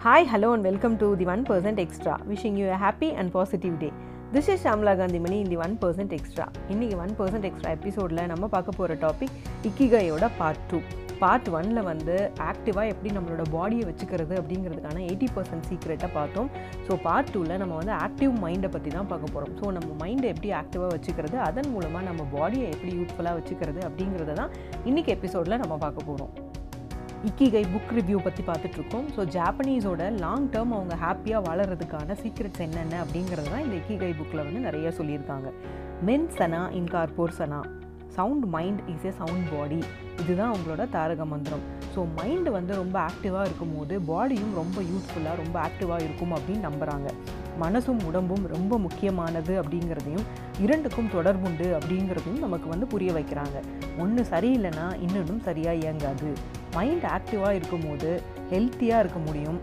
Hi, hello, and welcome to the 1% Extra. Wishing you a happy and positive day. This is Shamla Gandhimani இந்த one percent extra இன்றைக்கி one percent extra எபிசோடில் நம்ம பார்க்க போகிற topic இக்கிகையோட part two part ஒனில் வந்து ஆக்டிவாக எப்படி நம்மளோட பாடியை வச்சுக்கிறது அப்படிங்கிறதுக்கான எயிட்டி பர்சன்ட் சீக்ரெட்டை பார்த்தோம். ஸோ பார்ட் டூவில் நம்ம வந்து ஆக்டிவ் மைண்டை பற்றி தான் பார்க்க போகிறோம் ஸோ நம்ம மைண்டை எப்படி ஆக்டிவாக வச்சுக்கிறது அதன் மூலமாக நம்ம பாடியை எப்படி யூஸ்ஃபுல்லாக வச்சுக்கிறது அப்படிங்கிறத தான் இன்றைக்கி எபிசோடில் நம்ம பார்க்க போகிறோம் இக்கிகை புக் ரிவ்யூ பற்றி பார்த்துட்ருக்கோம். ஸோ ஜாப்பனீஸோட லாங் டேர்ம் அவங்க ஹாப்பியாக வாழறதுக்கான சீக்ரெட்ஸ் என்னென்ன அப்படிங்கிறது தான் இந்த இக்கிகை புக்கில் வந்து நிறைய சொல்லியிருக்காங்க. மென் சனா இன்கார்போர் சனா sound mind is a sound body இதுதான் அவங்களோட தாரக மந்திரம். ஸோ மைண்டு வந்து ரொம்ப ஆக்டிவாக இருக்கும்போது பாடியும் ரொம்ப யூஸ்ஃபுல்லாக ரொம்ப ஆக்டிவாக இருக்கும் அப்படின்னு நம்புகிறாங்க மனசும் உடம்பும் ரொம்ப முக்கியமானது அப்படிங்கிறதையும் இரண்டுக்கும் தொடர்புண்டு அப்படிங்கிறதையும் நமக்கு வந்து புரிய வைக்கிறாங்க. ஒன்று சரியில்லைன்னா இன்னொன்றும் சரியாக இயங்காது. மைண்ட் ஆக்டிவாக இருக்கும்போது ஹெல்த்தியாக இருக்க முடியும்.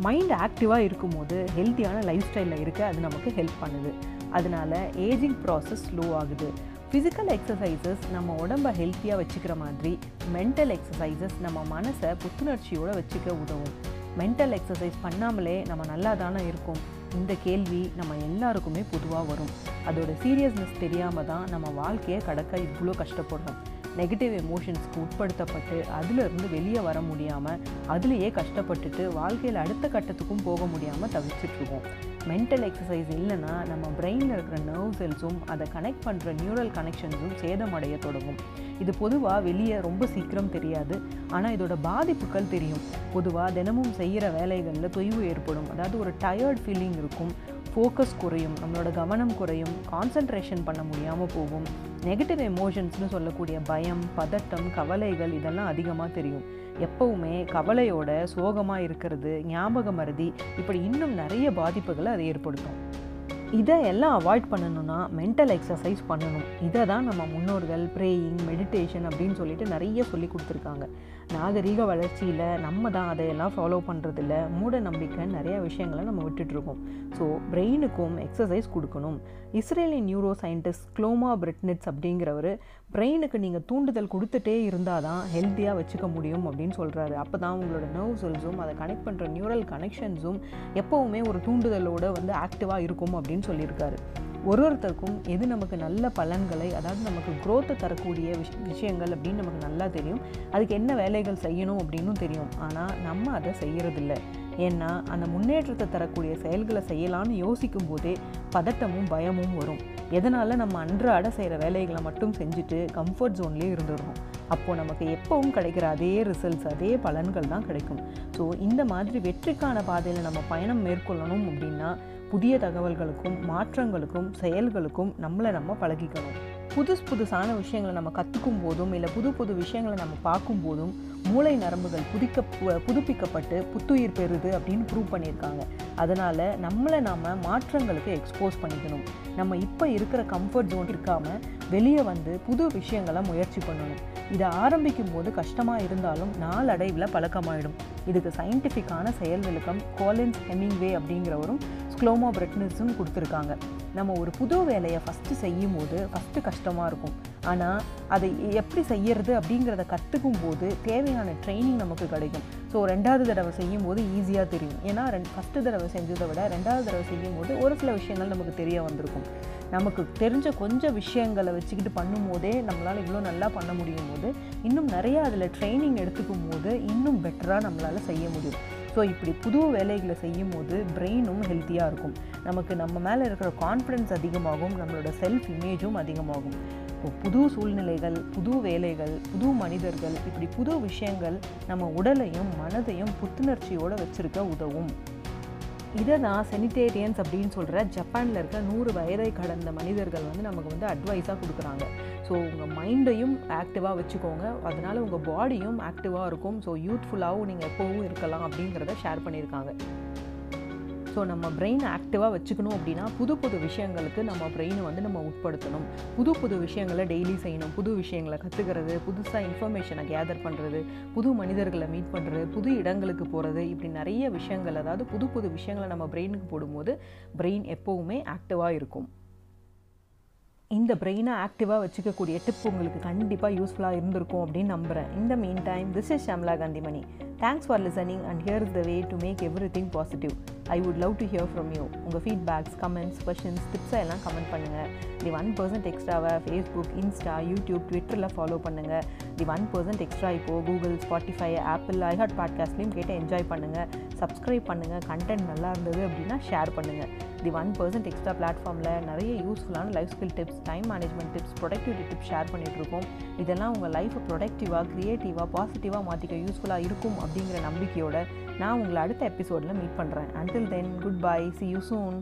மைண்ட் ஆக்டிவாக இருக்கும்போது ஹெல்த்தியான லைஃப் ஸ்டைலில் இருக்க அது நமக்கு ஹெல்ப் பண்ணுது. அதனால ஏஜிங் ப்ராசஸ் ஸ்லோ ஆகுது. ஃபிசிக்கல் எக்ஸசைசஸ் நம்ம உடம்பை ஹெல்த்தியாக வச்சுக்கிற மாதிரி மென்டல் எக்ஸசைசஸ் நம்ம மனசை புத்துணர்ச்சியோடு வச்சுக்க உதவும். மென்டல் எக்ஸசைஸ் பண்ணாமலே நம்ம நல்லா தானே இருக்கும். இந்த கேள்வி நம்ம எல்லாருக்குமே பொதுவாக வரும். அதோட சீரியஸ்னஸ் தெரியாமல் தான் நம்ம வாழ்க்கையை கடக்க இவ்வளோ கஷ்டப்படுறோம். நெகட்டிவ் எமோஷன்ஸ்க்கு உட்படுத்தப்பட்டு அதிலிருந்து வெளியே வர முடியாமல் அதுலேயே கஷ்டப்பட்டுட்டு வாழ்க்கையில் அடுத்த கட்டத்துக்கும் போக முடியாமல் தவிச்சிட்ருக்கோம் மென்டல் எக்ஸசைஸ் இல்லைன்னா நம்ம பிரெயினில் இருக்கிற நர்வ் செல்ஸும் அதை கனெக்ட் பண்ணுற நியூரல் கனெக்ஷன்ஸும் சேதமடைய தொடங்கும். இது பொதுவாக வெளியே ரொம்ப சீக்கிரம் தெரியாது. ஆனால் இதோட பாதிப்புகள் தெரியும். பொதுவாக தினமும் செய்கிற வேலைகளில் தொய்வு ஏற்படும். அதாவது ஒரு டயர்ட் ஃபீலிங் இருக்கும். ஃபோக்கஸ் குறையும் நம்மளோட கவனம் குறையும் கான்சன்ட்ரேஷன் பண்ண முடியாமல் போகும். நெகட்டிவ் எமோஷன்ஸ்னு சொல்லக்கூடிய பயம் பதட்டம் கவலைகள் இதெல்லாம் அதிகமாக தெரியும். எப்பவுமே கவலையோட சோகமாக இருக்கிறது ஞாபக மருதி இப்படி இன்னும் நிறைய பாதிப்புகளை அது ஏற்படுத்தும். இதை எல்லாம் அவாய்ட் பண்ணணும்னா மென்டல் எக்ஸசைஸ் பண்ணணும். இதை தான் நம்ம முன்னோர்கள் ப்ரேயிங் மெடிடேஷன் அப்படின்னு சொல்லிட்டு நிறைய சொல்லி கொடுத்துருக்காங்க. நாகரீக வளர்ச்சியில் நம்ம தான் அதையெல்லாம் ஃபாலோ பண்ணுறதில்ல மூட நம்பிக்கை நிறையா விஷயங்களை நம்ம விட்டுட்ருக்கோம் ஸோ பிரெயினுக்கும் எக்ஸசைஸ் கொடுக்கணும். இஸ்ரேலின் நியூரோ சயின்டிஸ்ட் க்ளோமா பிரிட்னிட்ஸ் அப்படிங்கிறவர் பிரெயினுக்கு நீங்கள் தூண்டுதல் கொடுத்துட்டே இருந்தால் தான் ஹெல்த்தியாக வச்சுக்க முடியும் அப்படின்னு சொல்கிறாரு அப்போ தான் உங்களோட நர்வ் செல்ஸும் அதை கனெக்ட் பண்ணுற நியூரல் கனெக்ஷன்ஸும் எப்போவுமே ஒரு தூண்டுதலோடு வந்து ஆக்டிவாக இருக்கும் அப்படின்னு சொல்லியிருக்காரு. ஒரு ஒருத்தருக்கும் எது நமக்கு நல்ல பலன்களை அதாவது நமக்கு குரோத்தை தரக்கூடிய விஷ் விஷயங்கள் அப்படின்னு நமக்கு நல்லா தெரியும். அதுக்கு என்ன வேலைகள் செய்யணும் அப்படின்னும் தெரியும். ஆனால் நம்ம அதை செய்கிறதில்ல ஏன்னா அந்த முன்னேற்றத்தை தரக்கூடிய செயல்களை செய்யலான்னு யோசிக்கும் போதே பதட்டமும் பயமும் வரும். எதனால் நம்ம அன்றாட செய்கிற வேலைகளை மட்டும் செஞ்சுட்டு கம்ஃபர்ட் ஜோன்லேயே இருந்துடுறோம் அப்போது நமக்கு எப்பவும் கிடைக்கிற அதே ரிசல்ட்ஸ் அதே பலன்கள் தான் கிடைக்கும். ஸோ இந்த மாதிரி வெற்றிக்கான பாதையில் நம்ம பயணம் மேற்கொள்ளணும் அப்படின்னா புதிய தகவல்களுக்கும் மாற்றங்களுக்கும் செயல்களுக்கும் நம்மளை நம்ம பழகிக்கணும். புதுசு புதுசான விஷயங்களை நம்ம கற்றுக்கும் போதும் இல்லை புது புது விஷயங்களை நம்ம பார்க்கும் போதும் மூளை நரம்புகள் புதிக்க புதுப்பிக்கப்பட்டு புத்துயிர் பெறுது அப்படின்னு ப்ரூவ் பண்ணியிருக்காங்க. அதனால் நம்மளை நாம் மாற்றங்களுக்கு எக்ஸ்போஸ் பண்ணிக்கணும். நம்ம இப்போ இருக்கிற கம்ஃபர்ட் ஜோன் இருக்காமல் வெளியே வந்து புது விஷயங்களை முயற்சி பண்ணணும். இதை ஆரம்பிக்கும் போது கஷ்டமாக இருந்தாலும் நாளடைவில் பழக்கமாயிடும். இதுக்கு சயின்டிஃபிக்கான செயல் விளக்கம் கோலின்ஸ் ஹெமிங்வே அப்படிங்கிறவரும் க்ளோமோ பிரெட்னிஸும் கொடுத்துருக்காங்க. நம்ம ஒரு புது வேலையை ஃபஸ்ட்டு செய்யும் போது ஃபஸ்ட்டு கஷ்டமாக இருக்கும். ஆனால் அதை எப்படி செய்யறது அப்படிங்கிறத கற்றுக்கும் போது தேவையான ட்ரைனிங் நமக்கு கிடைக்கும். ஸோ ரெண்டாவது தடவை செய்யும் போது ஈஸியாக தெரியும். ஏன்னா ரெண்டு ஃபஸ்ட்டு தடவை செஞ்சதை விட ரெண்டாவது தடவை செய்யும் போது ஒரு சில விஷயங்கள் நமக்கு தெரிய வந்திருக்கும். நமக்கு தெரிஞ்ச கொஞ்சம் விஷயங்களை வச்சுக்கிட்டு பண்ணும்போதே நம்மளால் இவ்வளோ நல்லா பண்ண முடியும் போது இன்னும் நிறையா அதில் ட்ரைனிங் எடுத்துக்கும் போது இன்னும் பெட்டராக நம்மளால் செய்ய முடியும். ஸோ இப்படி புது வேலைகளை செய்யும் போது பிரெயினும் ஹெல்த்தியாக இருக்கும். நமக்கு நம்ம மேலே இருக்கிற கான்ஃபிடென்ஸ் அதிகமாகும் நம்மளோட செல்ஃப் இமேஜும் அதிகமாகும். இப்போ புது சூழ்நிலைகள் புது வேலைகள் புது மனிதர்கள் இப்படி புது விஷயங்கள் நம்ம உடலையும் மனதையும் புத்துணர்ச்சியோடு வச்சுருக்க உதவும். இதை தான் செனிடேரியன்ஸ் அப்படின்னு சொல்கிற ஜப்பானில் இருக்க நூறு வயதை கடந்த மனிதர்கள் வந்து நமக்கு வந்து அட்வைஸாக கொடுக்குறாங்க. ஸோ உங்கள் மைண்டையும் ஆக்டிவாக வச்சுக்கோங்க. அதனால் உங்கள் பாடியும் ஆக்டிவாக இருக்கும். ஸோ யூத்ஃபுல்லாகவும் நீங்கள் எப்போவும் இருக்கலாம் அப்படிங்கிறத ஷேர் பண்ணியிருக்காங்க. ஸோ நம்ம பிரெயின் ஆக்டிவாக வச்சுக்கணும் அப்படின்னா புது புது விஷயங்களுக்கு நம்ம பிரெயினை வந்து நம்ம உட்படுத்தணும். புது புது விஷயங்களை டெய்லி செய்யணும். புது விஷயங்களை கற்றுக்கிறது புதுசாக இன்ஃபர்மேஷனை கேதர் பண்ணுறது புது மனிதர்களை மீட் பண்ணுறது புது இடங்களுக்கு போகிறது இப்படி நிறைய விஷயங்கள் அதாவது புது புது விஷயங்களை நம்ம பிரெயினுக்கு போடும்போது பிரெயின் எப்போவுமே ஆக்டிவாக இருக்கும். இந்த பிரெயினை ஆக்டிவாக வச்சுக்கக்கூடிய டிப் உங்களுக்கு கண்டிப்பாக யூஸ்ஃபுல்லாக இருந்திருக்கும் அப்படின்னு நம்புகிறேன் இந்த meantime this is Shamla Gandhimani thanks for listening and here is the way to make everything positive I would love to hear from you உங்கள் ஃபீட்பேக்ஸ் கமெண்ட்ஸ் கொஷின்ஸ் டிப்ஸை எல்லாம் கமெண்ட் பண்ணுங்கள் தி ஒன் பர்சன்ட் எக்ஸ்ட்ராவை Facebook Insta YouTube ட்விட்டரில் follow பண்ணுங்கள் the one percent extra இப்போது Google Spotify Apple iHeart பாட்காஸ்ட்லேயும் கேட்டு என்ஜாய் பண்ணுங்கள் சப்ஸ்கிரைப் பண்ணுங்கள் கண்டென்ட் நல்லா இருந்தது அப்படின்னா ஷேர் பண்ணுங்கள் தி ஒன் பர்சன்ட் எக்ஸ்ட்ரா பிளாட்ஃபார்மில் நிறைய யூஸ்ஃபுல்லான life skill tips time management tips productivity tips share பண்ணிகிட்ருக்கோம் இதெல்லாம் உங்கள் லைஃப்பை ப்ரொடக்டிவாக க்ரியேட்டிவாக பாசிட்டிவாக மாற்றிக்க யூஸ்ஃபுல்லாக இருக்கும் அப்படிங்கிற நம்பிக்கையோடு நான் உங்களை அடுத்த எபிசோடில் மீட் பண்ணுறேன் and then goodbye see you soon